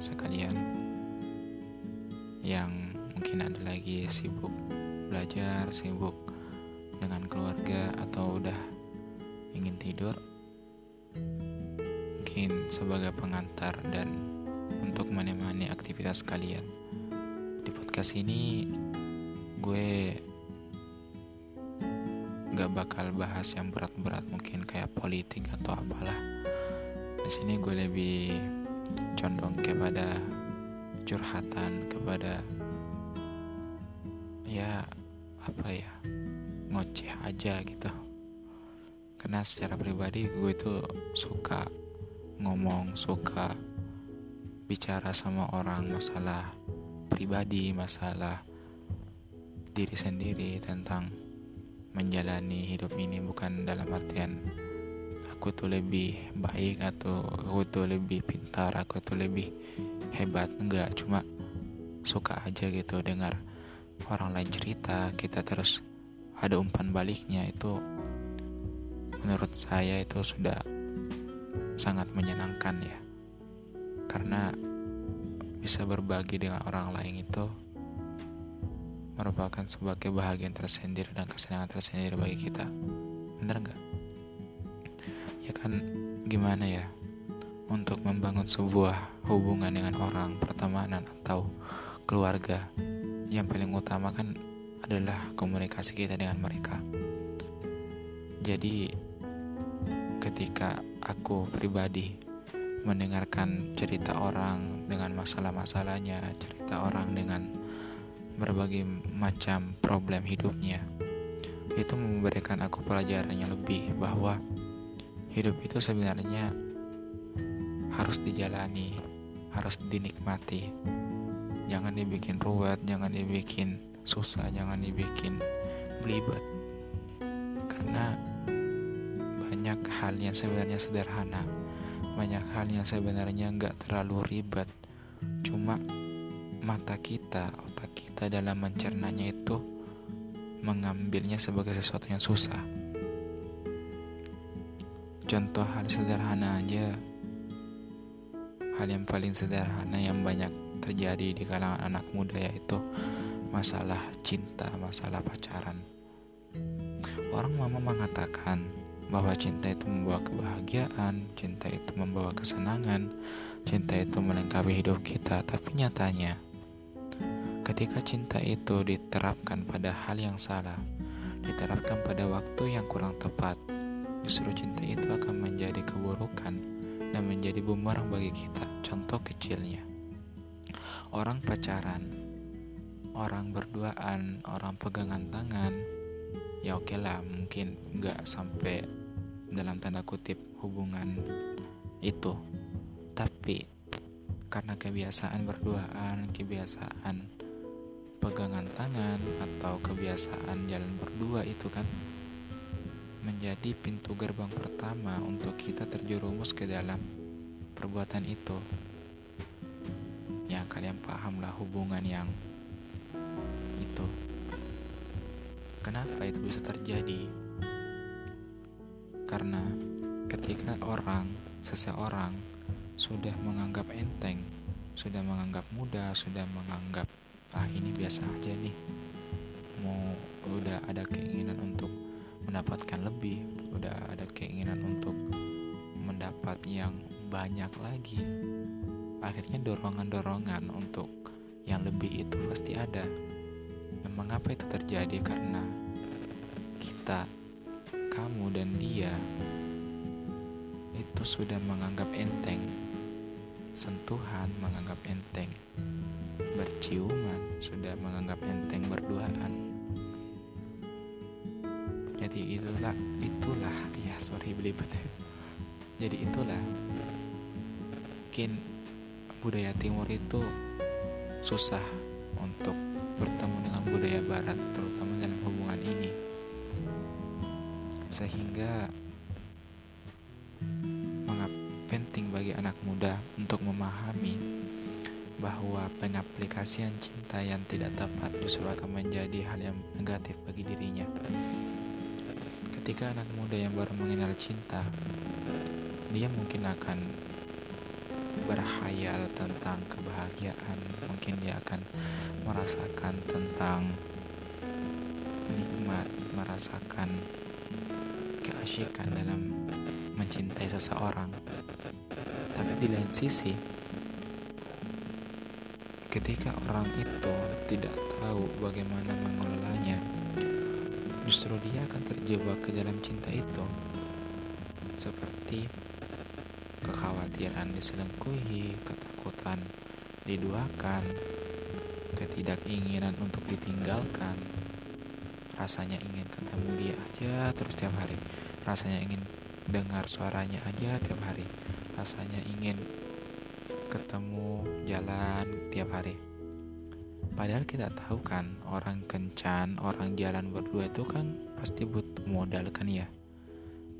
teman-teman sekalian yang mungkin ada lagi sibuk belajar, sibuk dengan keluarga atau udah ingin tidur. Mungkin sebagai pengantar dan untuk menemani aktivitas kalian. Di podcast ini gue gak bakal bahas yang berat-berat mungkin kayak politik atau apalah. Di sini gue lebih condong kepada curhatan kepada ya apa ya ngoceh aja gitu. Karena secara pribadi gue itu suka ngomong suka bicara sama orang masalah pribadi masalah diri sendiri tentang menjalani hidup ini bukan dalam artian aku tuh lebih baik atau aku tuh lebih pintar aku tuh lebih hebat. Enggak cuma suka aja gitu dengar orang lain cerita kita terus ada umpan baliknya. Itu menurut saya itu sudah sangat menyenangkan ya. Karena bisa berbagi dengan orang lain itu merupakan sebuah kebahagiaan tersendiri dan kesenangan tersendiri bagi kita. Bener nggak ya kan? Gimana ya? Untuk membangun sebuah hubungan dengan orang pertemanan atau keluarga yang paling utama kan adalah komunikasi kita dengan mereka. Jadi ketika aku pribadi mendengarkan cerita orang dengan masalah-masalahnya cerita orang dengan berbagai macam problem hidupnya itu memberikan aku pelajaran yang lebih bahwa hidup itu sebenarnya harus dijalani, harus dinikmati. Jangan dibikin ruwet, jangan dibikin susah, jangan dibikin belibet. Karena banyak hal yang sebenarnya sederhana, banyak hal yang sebenarnya nggak terlalu ribet. Cuma mata kita, otak kita dalam mencernanya itu mengambilnya sebagai sesuatu yang susah contoh hal sederhana aja hal yang paling sederhana yang banyak terjadi di kalangan anak muda yaitu masalah cinta, masalah pacaran. Orang mama mengatakan bahwa cinta itu membawa kebahagiaan, cinta itu membawa kesenangan, cinta itu melengkapi hidup kita, tapi nyatanya ketika cinta itu diterapkan pada hal yang salah, diterapkan pada waktu yang kurang tepat, justru cinta itu akan menjadi keburukan dan menjadi bumerang bagi kita. Contoh kecilnya, orang pacaran, orang berduaan, orang pegangan tangan, ya oke lah mungkin nggak sampai dalam tanda kutip hubungan itu, tapi karena kebiasaan berduaan, kebiasaan pegangan tangan atau kebiasaan jalan berdua itu kan menjadi pintu gerbang pertama untuk kita terjerumus ke dalam perbuatan itu. Ya, kalian pahamlah hubungan yang itu. Kenapa itu bisa terjadi? Karena ketika orang, seseorang sudah menganggap enteng, sudah menganggap mudah, sudah menganggap ah ini biasa aja nih. Mau udah ada keinginan untuk mendapatkan lebih, udah ada keinginan untuk mendapat yang banyak lagi. Akhirnya dorongan-dorongan untuk yang lebih itu pasti ada. Dan mengapa itu terjadi? Karena kita, kamu dan dia itu sudah menganggap enteng. Sentuhan menganggap enteng. Berciuman sudah menganggap enteng berduaan jadi itulah itulah ya sorry belibet. Jadi itulah. Mungkin budaya timur itu susah untuk bertemu dengan budaya barat terutama dalam hubungan ini. Sehingga mengapa penting bagi anak muda untuk memahami bahwa pengaplikasian cinta yang tidak tepat justru akan menjadi hal yang negatif bagi dirinya. Ketika anak muda yang baru mengenal cinta, dia mungkin akan berhayal tentang kebahagiaan. Mungkin dia akan merasakan tentang nikmat merasakan keasyikan dalam mencintai seseorang. Tapi di lain sisi ketika orang itu tidak tahu bagaimana mengelolanya justru dia akan terjebak ke dalam cinta itu. Seperti kekhawatiran diselingkuhi, ketakutan diduakan, ketidakinginan untuk ditinggalkan, rasanya ingin ketemu dia aja terus tiap hari, rasanya ingin dengar suaranya aja tiap hari, rasanya ingin ketemu jalan tiap hari. Padahal kita tahu kan orang kencan, orang jalan berdua itu kan pasti butuh modal kan ya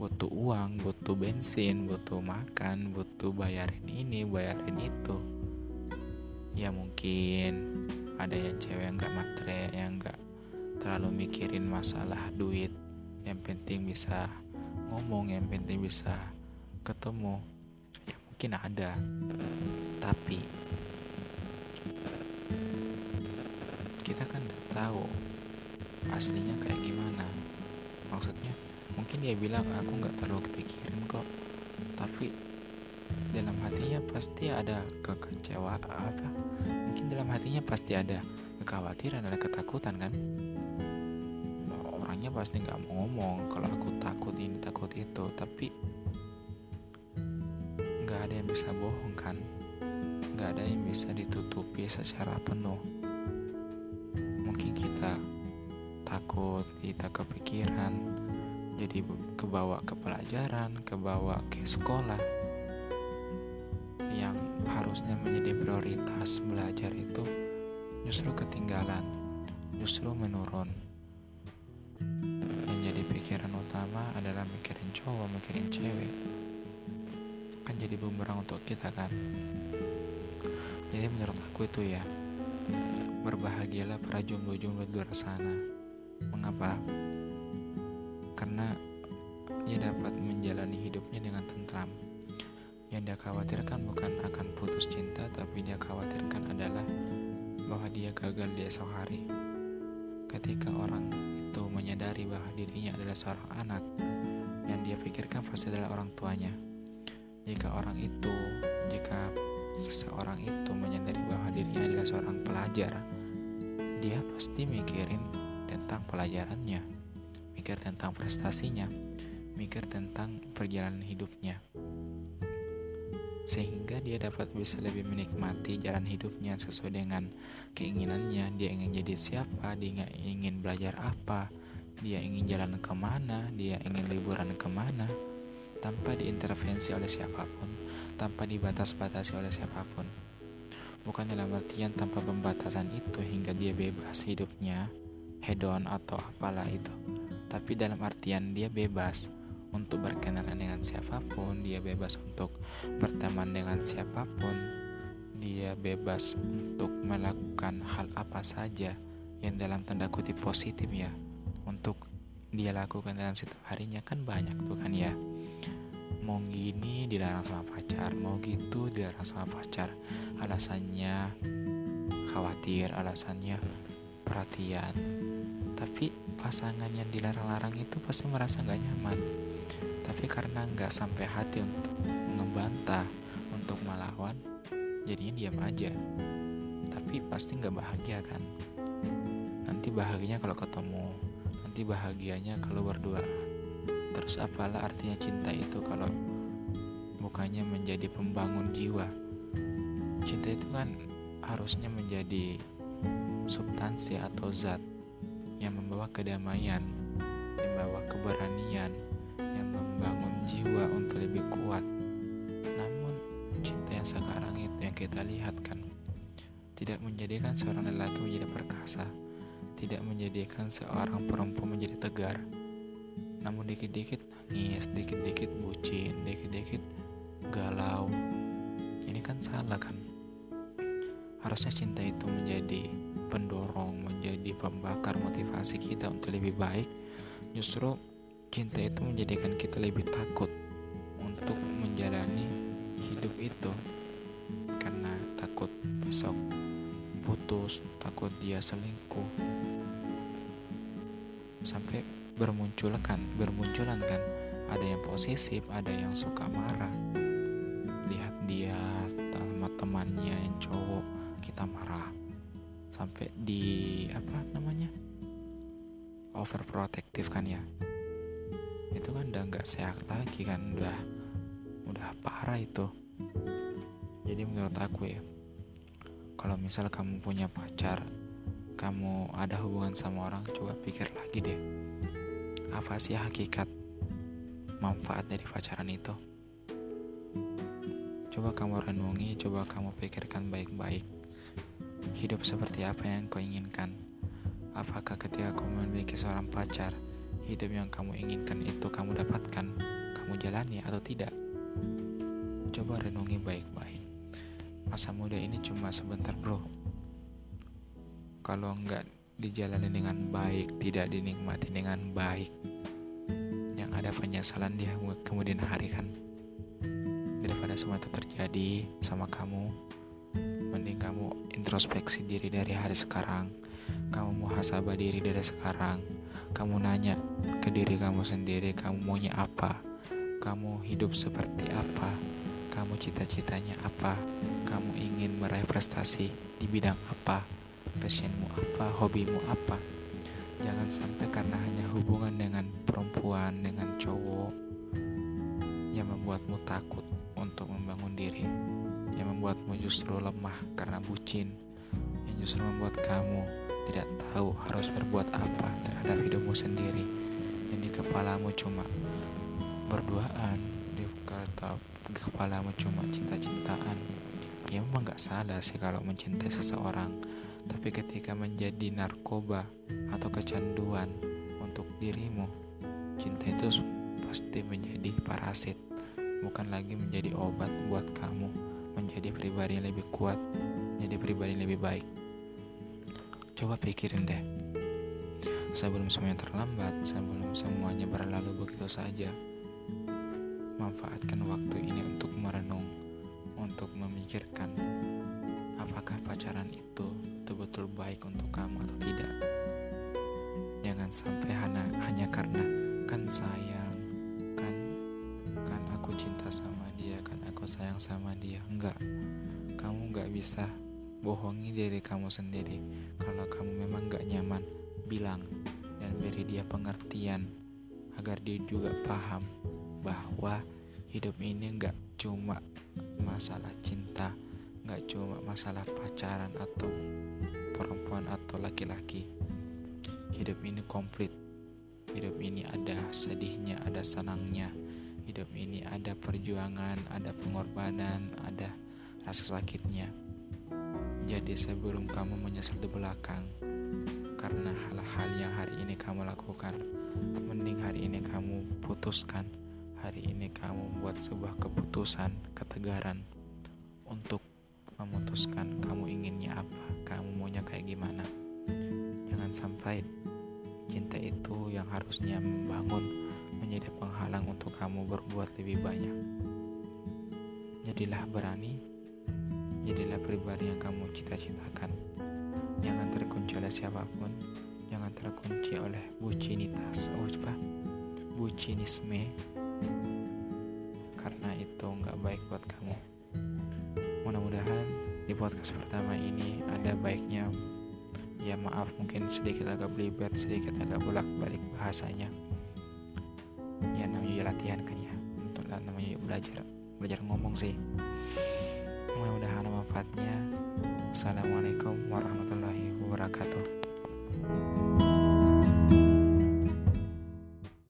butuh uang, butuh bensin, butuh makan, butuh bayarin ini, bayarin itu. Ya mungkin ada yang cewek yang gak matre, yang gak terlalu mikirin masalah duit. Yang penting bisa ngomong, yang penting bisa ketemu. Ya mungkin ada. Tapi kita kan udah tahu aslinya kayak gimana. Maksudnya mungkin dia bilang aku nggak terlalu kepikiran kok. Tapi dalam hatinya pasti ada kekecewaan apa? Mungkin dalam hatinya pasti ada kekhawatiran ada ketakutan kan? Orangnya pasti nggak mau ngomong kalau aku takut ini takut itu. Tapi nggak ada yang bisa bohong kan? Nggak ada yang bisa ditutupi secara penuh takut kita kepikiran jadi kebawa ke pelajaran, kebawa ke sekolah yang harusnya menjadi prioritas belajar itu justru ketinggalan, justru menurun. Yang jadi pikiran utama adalah mikirin cowok, mikirin cewek. Kan jadi bumerang untuk kita kan. Jadi menurut aku itu ya, berbahagialah para jomblo-jomblo di luar sana. Mengapa? karena dia dapat menjalani hidupnya dengan tentram. Yang dia khawatirkan bukan akan putus cinta, tapi dia khawatirkan adalah bahwa dia gagal di esok hari. Ketika orang itu menyadari bahwa dirinya adalah seorang anak, yang dia pikirkan pasti adalah orang tuanya. Jika orang itu, jika seseorang itu menyadari bahwa dirinya adalah seorang pelajar, dia pasti mikirin tentang pelajarannya mikir tentang prestasinya, mikir tentang perjalanan hidupnya. Sehingga dia dapat bisa lebih menikmati jalan hidupnya sesuai dengan keinginannya. Dia ingin jadi siapa, dia ingin belajar apa, dia ingin jalan ke mana, dia ingin liburan ke mana, tanpa diintervensi oleh siapa pun, tanpa dibatas-batasi oleh siapa pun. Bukan dalam artian tanpa pembatasan itu hingga dia bebas hidupnya, hedon atau apalah itu. Tapi dalam artian dia bebas untuk berkenalan dengan siapa pun, dia bebas untuk berteman dengan siapa pun, dia bebas untuk melakukan hal apa saja yang dalam tanda kutip positif ya. Untuk dia lakukan dalam setiap harinya kan banyak tuh kan ya. Mau gini dilarang sama pacar mau gitu dilarang sama pacar. Alasannya khawatir alasannya perhatian tapi pasangan yang dilarang-larang itu pasti merasa nggak nyaman. Tapi karena nggak sampai hati untuk ngebantah untuk melawan jadinya diam aja. Tapi pasti nggak bahagia kan? Nanti bahagianya kalau ketemu nanti bahagianya kalau berdua terus apalah artinya cinta itu kalau bukannya menjadi pembangun jiwa? Cinta itu kan harusnya menjadi substansi atau zat yang membawa kedamaian, yang membawa keberanian, yang membangun jiwa untuk lebih kuat. Namun, cinta yang sekarang itu yang kita lihat kan, tidak menjadikan seorang lelaki menjadi perkasa, tidak menjadikan seorang perempuan menjadi tegar. Namun dikit-dikit nangis, dikit-dikit bucin, dikit-dikit galau. Ini kan salah kan? Harusnya cinta itu menjadi pendorong, menjadi pembakar motivasi kita untuk lebih baik, justru cinta itu menjadikan kita lebih takut untuk menjalani hidup itu. karena takut besok putus takut dia selingkuh. Sampai bermunculan kan bermunculan kan? Ada yang posesif ada yang suka marah. Lihat dia sama temannya yang cowok kita marah sampai di apa namanya overprotective kan ya. Itu kan udah nggak sehat lagi kan udah udah parah itu. Jadi menurut aku ya kalau misal kamu punya pacar kamu ada hubungan sama orang coba pikir lagi deh. Apa sih hakikat manfaat dari pacaran itu? Coba kamu renungi coba kamu pikirkan baik-baik hidup seperti apa yang kau inginkan? Apakah ketika kau memiliki seorang pacar hidup yang kamu inginkan itu kamu dapatkan kamu jalani atau tidak? Coba renungi baik-baik. Masa muda ini cuma sebentar bro. Kalau nggak dijalani dengan baik tidak dinikmati dengan baik yang ada penyesalan di kemudian hari kan? Daripada semua itu terjadi sama kamu mending kamu introspeksi diri dari hari sekarang. Kamu muhasabah diri dari sekarang. Kamu nanya ke diri kamu sendiri kamu maunya apa? Kamu hidup seperti apa? Kamu cita-citanya apa? Kamu ingin meraih prestasi di bidang apa? Passionmu apa? Hobimu apa? Jangan sampai karena hanya hubungan dengan perempuan dengan cowok yang membuatmu takut untuk membangun diri membuatmu justru lemah karena bucin yang justru membuat kamu tidak tahu harus berbuat apa terhadap hidupmu sendiri. Yang di kepalamu cuma berduaan di kepalamu cuma cinta-cintaan. Ya memang gak salah sih kalau mencintai seseorang tapi ketika menjadi narkoba atau kecanduan untuk dirimu, cinta itu pasti menjadi parasit, bukan lagi menjadi obat buat kamu menjadi pribadi yang lebih kuat, menjadi pribadi yang lebih baik. Coba pikirin deh, sebelum semuanya terlambat, sebelum semuanya berlalu begitu saja, manfaatkan waktu ini untuk merenung, untuk memikirkan apakah pacaran itu betul-betul baik untuk kamu atau tidak. Jangan sampai hanya, hanya karena kan sayang, kan kan aku cinta sama aku sayang sama dia. Enggak, kamu nggak bisa bohongi diri kamu sendiri. Kalau kamu memang nggak nyaman, bilang dan beri dia pengertian agar dia juga paham bahwa hidup ini nggak cuma masalah cinta nggak cuma masalah pacaran atau perempuan atau laki-laki hidup ini komplit hidup ini ada sedihnya ada senangnya hidup ini ada perjuangan ada pengorbanan ada rasa sakitnya jadi sebelum kamu menyesal di belakang karena hal-hal yang hari ini kamu lakukan mending hari ini kamu putuskan hari ini kamu buat sebuah keputusan ketegaran untuk memutuskan kamu inginnya apa, kamu maunya kayak gimana. Jangan sampai cinta itu yang harusnya membangun menjadi penghalang untuk kamu berbuat lebih banyak. Jadilah berani, jadilah pribadi yang kamu cita-citakan. Jangan terkunci oleh siapa pun, jangan terkunci oleh bucinitas, oh apa? Bucinisme, karena itu nggak baik buat kamu mudah-mudahan di podcast pertama ini ada baiknya ya maaf mungkin sedikit agak belibet sedikit agak bolak balik bahasanya ya latihan kan ya untuk namanya belajar belajar ngomong sih. Mudah-mudahan manfaatnya. Assalamualaikum warahmatullahi wabarakatuh